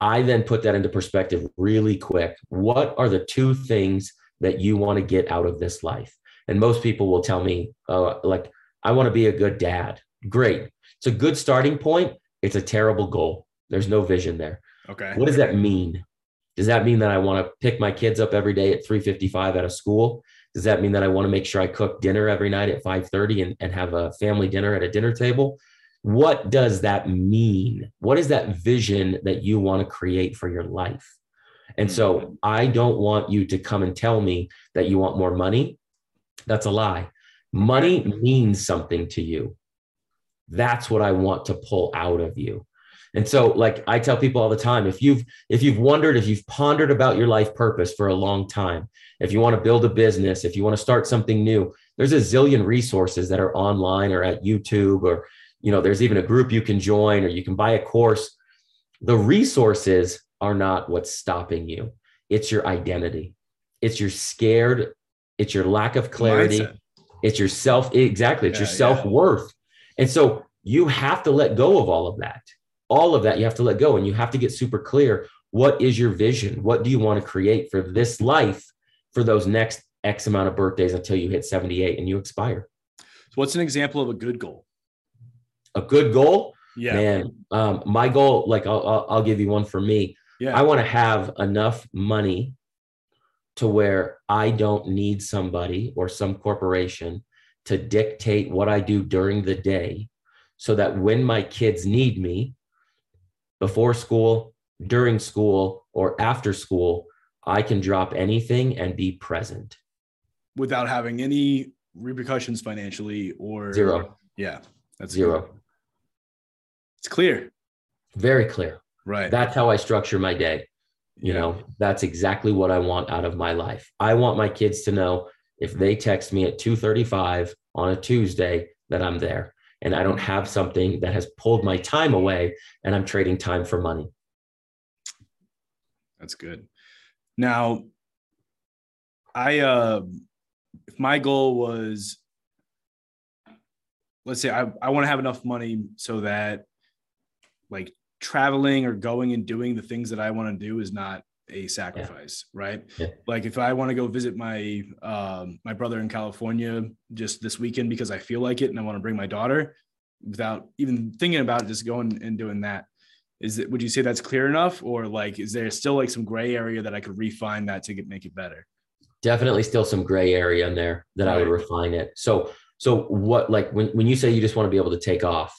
I then put that into perspective really quick. What are the two things that you want to get out of this life? And most people will tell me, uh, like, I want to be a good dad. Great. It's a good starting point. It's a terrible goal. There's no vision there. Okay. What does that mean? Does that mean that I want to pick my kids up every day at 3:55 out of school? Does that mean that I want to make sure I cook dinner every night at 5:30 and, and have a family dinner at a dinner table? What does that mean? What is that vision that you want to create for your life? And so mm-hmm. I don't want you to come and tell me that you want more money. That's a lie. Money means something to you. That's what I want to pull out of you. And so like I tell people all the time if you've if you've wondered if you've pondered about your life purpose for a long time, if you want to build a business, if you want to start something new, there's a zillion resources that are online or at YouTube or you know there's even a group you can join or you can buy a course. The resources are not what's stopping you. It's your identity. It's your scared, it's your lack of clarity. Mindset. It's your self exactly, it's yeah, your self-worth. Yeah. And so you have to let go of all of that all of that you have to let go and you have to get super clear what is your vision what do you want to create for this life for those next x amount of birthdays until you hit 78 and you expire so what's an example of a good goal a good goal yeah man um, my goal like I'll, I'll, I'll give you one for me yeah i want to have enough money to where i don't need somebody or some corporation to dictate what i do during the day so that when my kids need me before school, during school, or after school, I can drop anything and be present without having any repercussions financially or zero. Yeah, that's zero. Good. It's clear. Very clear. Right. That's how I structure my day. You yeah. know, that's exactly what I want out of my life. I want my kids to know if they text me at 2:35 on a Tuesday that I'm there and I don't have something that has pulled my time away and I'm trading time for money. That's good. Now, I, uh, if my goal was, let's say I, I want to have enough money so that like traveling or going and doing the things that I want to do is not a sacrifice, yeah. right? Yeah. Like if I want to go visit my um, my brother in California just this weekend because I feel like it and I want to bring my daughter, without even thinking about it, just going and doing that. Is it? Would you say that's clear enough, or like is there still like some gray area that I could refine that to get, make it better? Definitely, still some gray area in there that right. I would refine it. So, so what like when when you say you just want to be able to take off,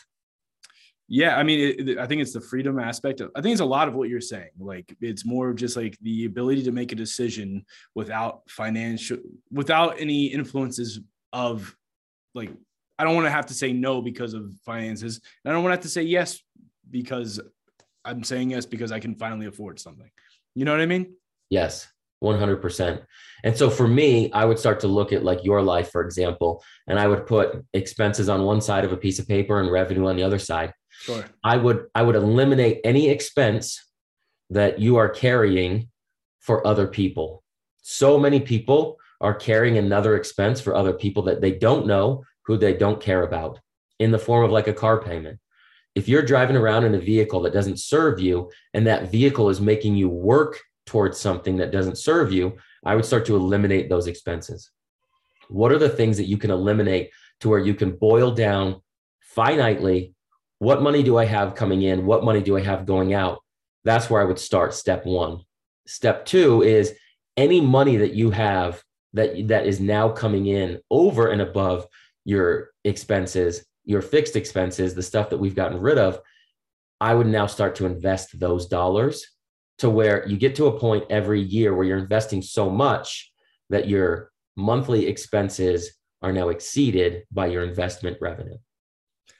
yeah, I mean, it, I think it's the freedom aspect. Of, I think it's a lot of what you're saying. Like, it's more just like the ability to make a decision without financial, without any influences of, like, I don't want to have to say no because of finances. And I don't want to have to say yes because I'm saying yes because I can finally afford something. You know what I mean? Yes. 100%. And so for me, I would start to look at like your life, for example, and I would put expenses on one side of a piece of paper and revenue on the other side. Sure. I would I would eliminate any expense that you are carrying for other people. So many people are carrying another expense for other people that they don't know, who they don't care about in the form of like a car payment. If you're driving around in a vehicle that doesn't serve you and that vehicle is making you work towards something that doesn't serve you, I would start to eliminate those expenses. What are the things that you can eliminate to where you can boil down finitely what money do I have coming in? What money do I have going out? That's where I would start step 1. Step 2 is any money that you have that that is now coming in over and above your expenses, your fixed expenses, the stuff that we've gotten rid of, I would now start to invest those dollars to where you get to a point every year where you're investing so much that your monthly expenses are now exceeded by your investment revenue.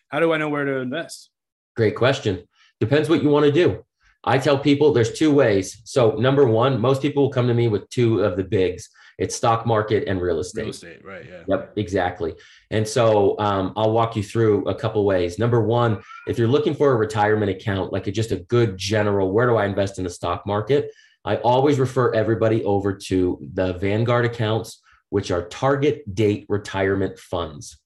How do I know where to invest? Great question. Depends what you want to do. I tell people there's two ways. So, number one, most people will come to me with two of the bigs it's stock market and real estate. Real estate, right? Yeah. Yep, exactly. And so um, I'll walk you through a couple ways. Number one, if you're looking for a retirement account, like a, just a good general, where do I invest in the stock market? I always refer everybody over to the Vanguard accounts, which are target date retirement funds.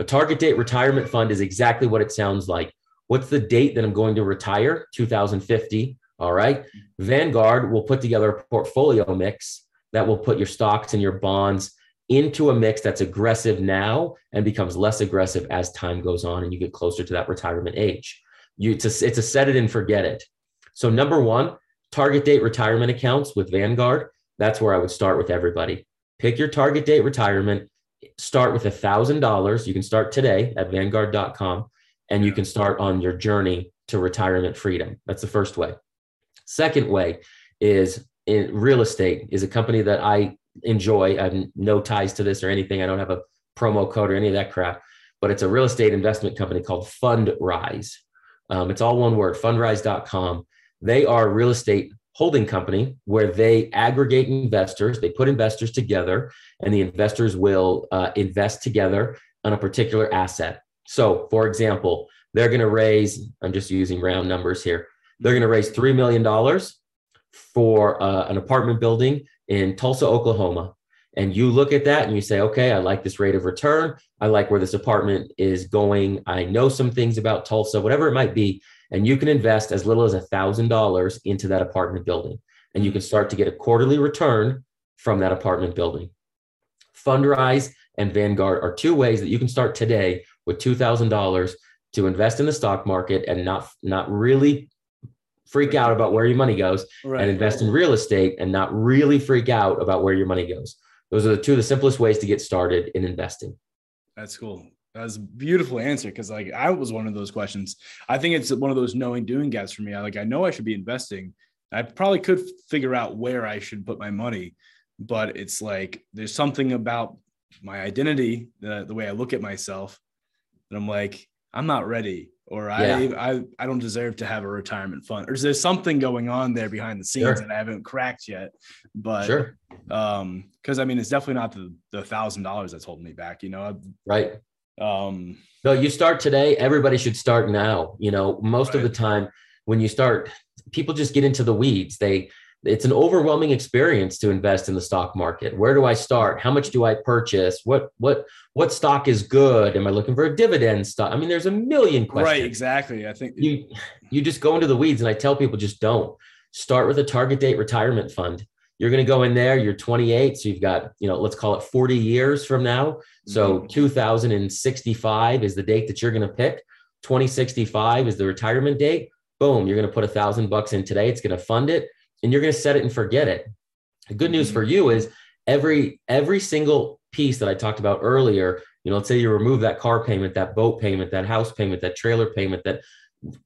A target date retirement fund is exactly what it sounds like. What's the date that I'm going to retire? 2050. All right. Vanguard will put together a portfolio mix that will put your stocks and your bonds into a mix that's aggressive now and becomes less aggressive as time goes on and you get closer to that retirement age. You, it's, a, it's a set it and forget it. So, number one, target date retirement accounts with Vanguard. That's where I would start with everybody. Pick your target date retirement start with a thousand dollars. You can start today at vanguard.com and you can start on your journey to retirement freedom. That's the first way. Second way is in real estate is a company that I enjoy. I have no ties to this or anything. I don't have a promo code or any of that crap, but it's a real estate investment company called Fundrise. Um, it's all one word, fundrise.com. They are real estate holding company where they aggregate investors, they put investors together, and the investors will uh, invest together on a particular asset. So, for example, they're going to raise, I'm just using round numbers here, they're going to raise $3 million for uh, an apartment building in Tulsa, Oklahoma. And you look at that and you say, okay, I like this rate of return. I like where this apartment is going. I know some things about Tulsa, whatever it might be. And you can invest as little as a $1,000 into that apartment building. And you can start to get a quarterly return from that apartment building. Fundrise and Vanguard are two ways that you can start today with $2,000 to invest in the stock market and not, not really freak out about where your money goes right. and invest in real estate and not really freak out about where your money goes. Those are the two of the simplest ways to get started in investing. That's cool. That's a beautiful answer because like I was one of those questions. I think it's one of those knowing doing gaps for me. I like I know I should be investing. I probably could figure out where I should put my money, but it's like there's something about my identity, the, the way I look at myself, that I'm like, I'm not ready or yeah. I, I I don't deserve to have a retirement fund or is there something going on there behind the scenes sure. that I haven't cracked yet but sure um because I mean it's definitely not the the thousand dollars that's holding me back you know right um no you start today everybody should start now you know most right. of the time when you start people just get into the weeds. They it's an overwhelming experience to invest in the stock market. Where do i start? How much do i purchase? What what what stock is good? Am i looking for a dividend stock? I mean there's a million questions. right exactly. I think you you just go into the weeds and i tell people just don't. Start with a target date retirement fund you're going to go in there you're 28 so you've got you know let's call it 40 years from now so mm-hmm. 2065 is the date that you're going to pick 2065 is the retirement date boom you're going to put a thousand bucks in today it's going to fund it and you're going to set it and forget it. The good news for you is every every single piece that I talked about earlier, you know, let's say you remove that car payment, that boat payment, that house payment, that trailer payment, that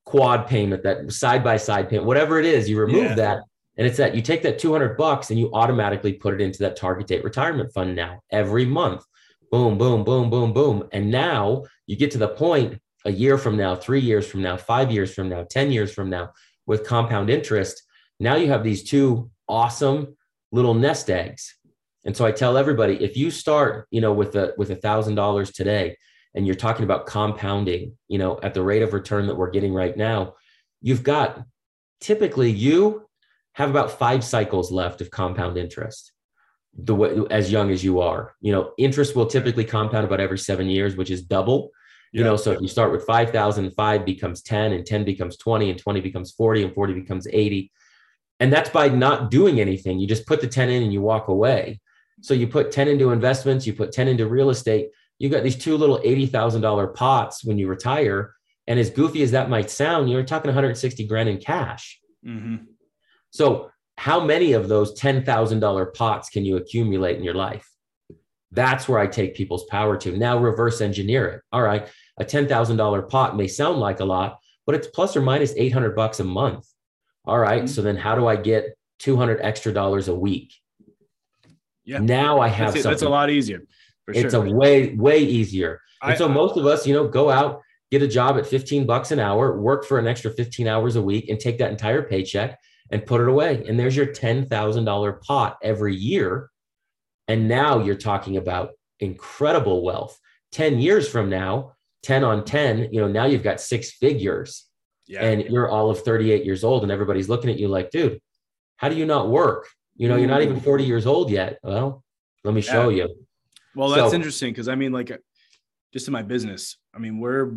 quad payment, that side by side payment, whatever it is, you remove yeah. that and it's that you take that 200 bucks and you automatically put it into that target date retirement fund now every month. Boom, boom, boom, boom, boom. And now you get to the point a year from now, 3 years from now, 5 years from now, 10 years from now with compound interest now you have these two awesome little nest eggs. And so I tell everybody, if you start, you know, with a with a thousand dollars today, and you're talking about compounding, you know, at the rate of return that we're getting right now, you've got typically you have about five cycles left of compound interest the way as young as you are you know interest will typically compound about every seven years which is double you yeah. know so if you start with 5000 5 becomes 10 and 10 becomes 20 and 20 becomes 40 and 40 becomes 80 and that's by not doing anything. You just put the 10 in and you walk away. So you put 10 into investments, you put 10 into real estate. You got these two little $80,000 pots when you retire. And as goofy as that might sound, you're talking 160 grand in cash. Mm-hmm. So how many of those $10,000 pots can you accumulate in your life? That's where I take people's power to. Now reverse engineer it. All right, a $10,000 pot may sound like a lot, but it's plus or minus 800 bucks a month. All right, mm-hmm. So then how do I get 200 extra dollars a week? Yeah. Now I have that's, something. That's a lot easier. it's sure. a way, way easier. I, so most of us, you know, go out, get a job at 15 bucks an hour, work for an extra 15 hours a week and take that entire paycheck and put it away. And there's your $10,000 pot every year. And now you're talking about incredible wealth. 10 years from now, 10 on 10, you know, now you've got six figures yeah. and you're all of 38 years old and everybody's looking at you like, dude, how do you not work? You know, you're not even 40 years old yet. Well, let me show you. Well, that's so, interesting because I mean, like, uh, just in my business, I mean, we're,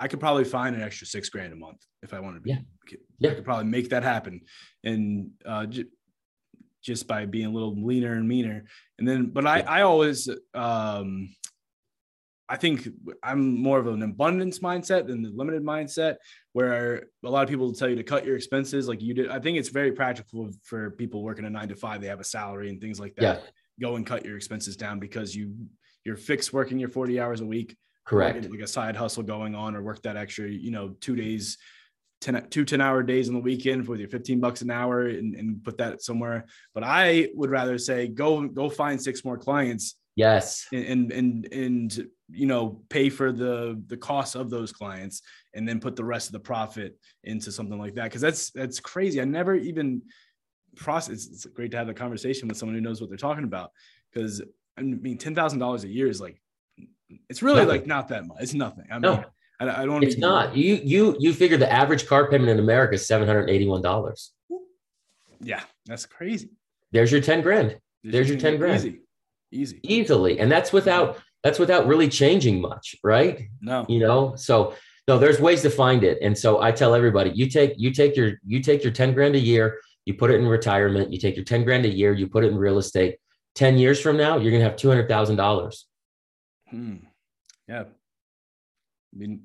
I could probably find an extra six grand a month if I wanted to. Yeah. Yeah. I could probably make that happen. And uh, j- just by being a little leaner and meaner. And then, but I, I always, um, I think I'm more of an abundance mindset than the limited mindset, where a lot of people tell you to cut your expenses like you did. I think it's very practical for people working a nine to five. They have a salary and things like that. Yeah. Go and cut your expenses down because you you're fixed working your 40 hours a week. Correct. Like a side hustle going on or work that extra, you know, two days 10, two 10 hour days on the weekend with your 15 bucks an hour and, and put that somewhere. But I would rather say go go find six more clients. Yes. And and and, you know pay for the the cost of those clients and then put the rest of the profit into something like that because that's that's crazy. I never even process. It's great to have a conversation with someone who knows what they're talking about because I mean ten thousand dollars a year is like it's really nothing. like not that much. It's nothing. I mean, no. I, I don't. It's not. You you you figure the average car payment in America is seven hundred eighty one dollars. Yeah, that's crazy. There's your ten grand. There's, There's your ten grand. Easy, easy, easily, and that's without that's without really changing much, right? No, you know. So no, there's ways to find it, and so I tell everybody, you take you take your you take your ten grand a year, you put it in retirement, you take your ten grand a year, you put it in real estate. Ten years from now, you're gonna have two hundred thousand dollars. Hmm. Yeah, I mean,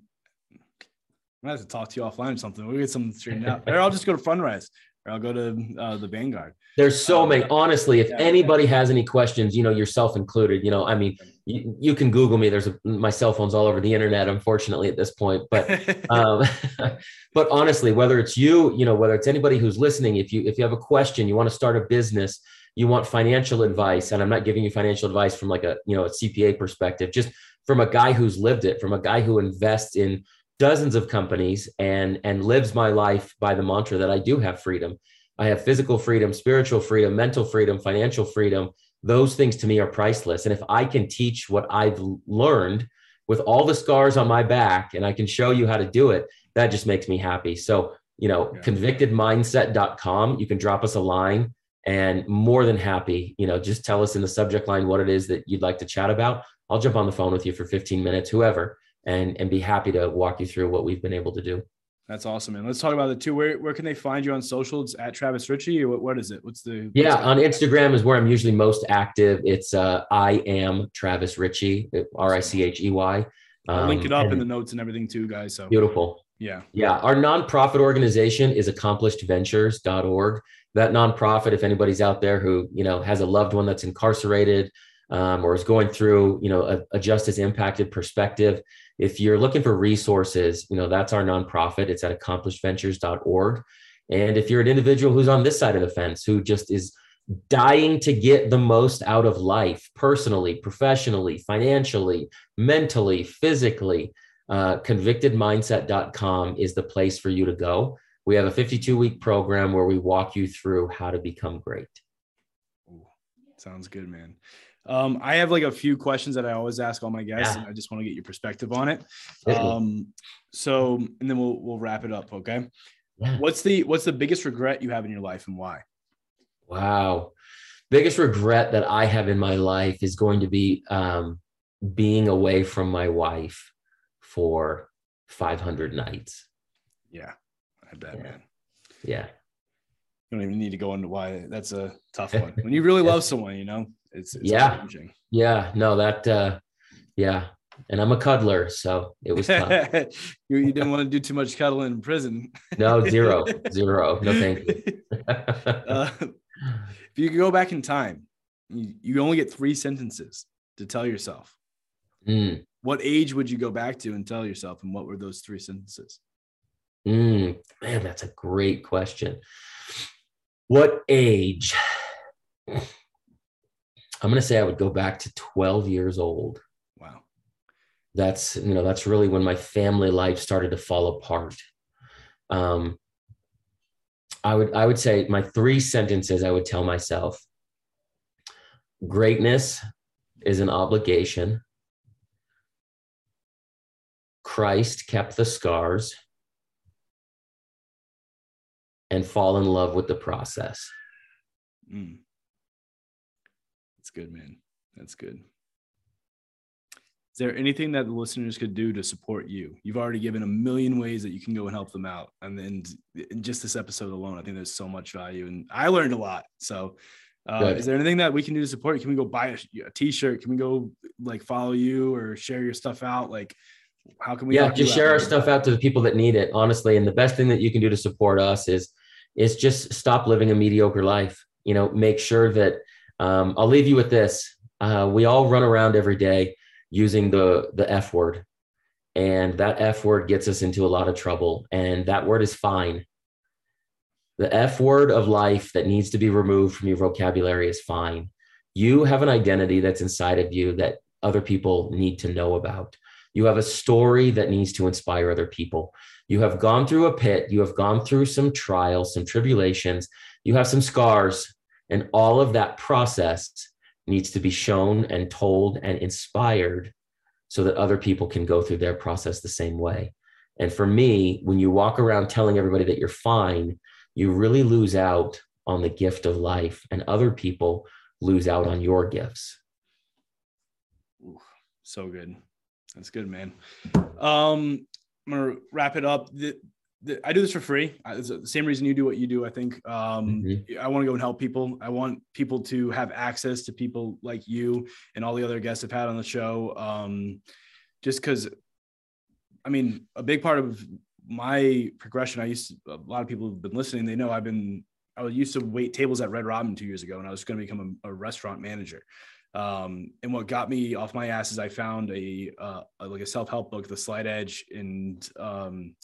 I have to talk to you offline or something. We'll get something straightened out. or I'll just go to Fundrise or I'll go to uh, the Vanguard. There's so um, many. Honestly, if yeah, anybody yeah. has any questions, you know, yourself included, you know, I mean, you, you, can Google me. There's a, my cell phone's all over the internet, unfortunately, at this point. But, um, but honestly, whether it's you, you know, whether it's anybody who's listening, if you if you have a question, you want to start a business, you want financial advice, and I'm not giving you financial advice from like a you know a CPA perspective, just from a guy who's lived it, from a guy who invests in dozens of companies and and lives my life by the mantra that I do have freedom. I have physical freedom, spiritual freedom, mental freedom, financial freedom. Those things to me are priceless. And if I can teach what I've learned with all the scars on my back and I can show you how to do it, that just makes me happy. So, you know, yeah. convictedmindset.com, you can drop us a line and more than happy, you know, just tell us in the subject line what it is that you'd like to chat about. I'll jump on the phone with you for 15 minutes, whoever, and and be happy to walk you through what we've been able to do. That's awesome, man. Let's talk about the two. Where where can they find you on social? It's at Travis Richey, or what, what is it? What's the Yeah, on Instagram is where I'm usually most active. It's uh I am Travis Ritchie, Richey, R I C H E Y. I'll link it up um, in the notes and everything too, guys. So beautiful. Yeah. Yeah. Our nonprofit organization is accomplishedventures.org. That nonprofit, if anybody's out there who, you know, has a loved one that's incarcerated um, or is going through, you know, a, a justice impacted perspective, if you're looking for resources, you know, that's our nonprofit. It's at accomplishedventures.org. And if you're an individual who's on this side of the fence, who just is dying to get the most out of life, personally, professionally, financially, mentally, physically, uh, convictedmindset.com is the place for you to go. We have a 52 week program where we walk you through how to become great. Ooh, sounds good, man. Um, I have like a few questions that I always ask all my guests, yeah. and I just want to get your perspective on it. Um, so, and then we'll we'll wrap it up. Okay. Yeah. What's the what's the biggest regret you have in your life, and why? Wow, biggest regret that I have in my life is going to be um, being away from my wife for 500 nights. Yeah, I bet, yeah. man. Yeah. You don't even need to go into why that's a tough one. When you really love someone, you know, it's, it's yeah, challenging. yeah, no, that, uh, yeah, and I'm a cuddler, so it was tough. you, you, didn't want to do too much cuddling in prison. no, zero, zero, no thank you. uh, if you could go back in time, you, you, only get three sentences to tell yourself. Mm. What age would you go back to and tell yourself, and what were those three sentences? Mm, man, that's a great question. What age? I'm going to say I would go back to 12 years old. Wow. That's, you know, that's really when my family life started to fall apart. Um, I would, I would say my three sentences I would tell myself greatness is an obligation. Christ kept the scars and fall in love with the process. Mm. That's good, man. That's good. Is there anything that the listeners could do to support you? You've already given a million ways that you can go and help them out. And then in just this episode alone, I think there's so much value and I learned a lot. So uh, is there anything that we can do to support you? Can we go buy a a t-shirt? Can we go like follow you or share your stuff out? Like how can we? Yeah, just share our stuff out to the people that need it, honestly. And the best thing that you can do to support us is, is just stop living a mediocre life. You know, make sure that um, I'll leave you with this. Uh, we all run around every day using the the F word, And that F word gets us into a lot of trouble. And that word is fine. The F word of life that needs to be removed from your vocabulary is fine. You have an identity that's inside of you that other people need to know about. You have a story that needs to inspire other people. You have gone through a pit, you have gone through some trials, some tribulations, you have some scars, and all of that process needs to be shown and told and inspired so that other people can go through their process the same way. And for me, when you walk around telling everybody that you're fine, you really lose out on the gift of life, and other people lose out on your gifts. Ooh, so good. That's good, man. Um, I'm gonna wrap it up. The, I do this for free. It's the same reason you do what you do. I think um, mm-hmm. I want to go and help people. I want people to have access to people like you and all the other guests I've had on the show. Um, just because, I mean, a big part of my progression. I used to, a lot of people have been listening. They know I've been. I used to wait tables at Red Robin two years ago, and I was going to become a, a restaurant manager. Um, and what got me off my ass is I found a, uh, like a self help book, The Slight Edge, and um,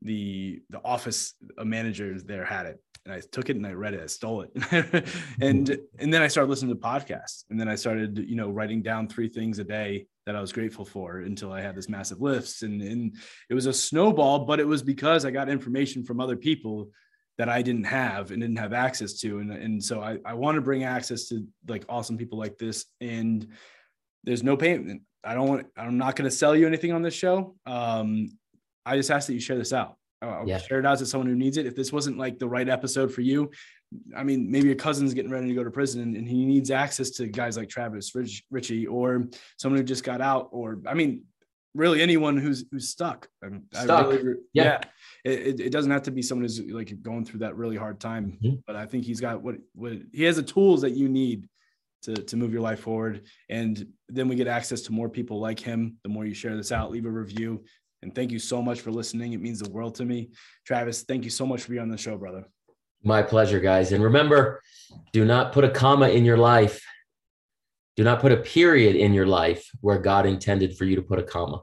the the office a manager there had it, and I took it and I read it. I stole it, and and then I started listening to podcasts, and then I started you know writing down three things a day that I was grateful for until I had this massive lifts, and and it was a snowball, but it was because I got information from other people that I didn't have and didn't have access to. And, and so I, I want to bring access to like awesome people like this. And there's no payment. I don't want, I'm not going to sell you anything on this show. Um, I just ask that you share this out. I'll yeah. share it out to someone who needs it. If this wasn't like the right episode for you, I mean, maybe your cousin's getting ready to go to prison and he needs access to guys like Travis Rich, Richey or someone who just got out, or I mean, really anyone who's who's stuck. Stuck. Really, yeah. yeah it, it doesn't have to be someone who's like going through that really hard time, mm-hmm. but I think he's got what what he has the tools that you need to to move your life forward. And then we get access to more people like him. The more you share this out, leave a review. And thank you so much for listening. It means the world to me. Travis, thank you so much for being on the show, brother. My pleasure, guys. And remember, do not put a comma in your life. Do not put a period in your life where God intended for you to put a comma.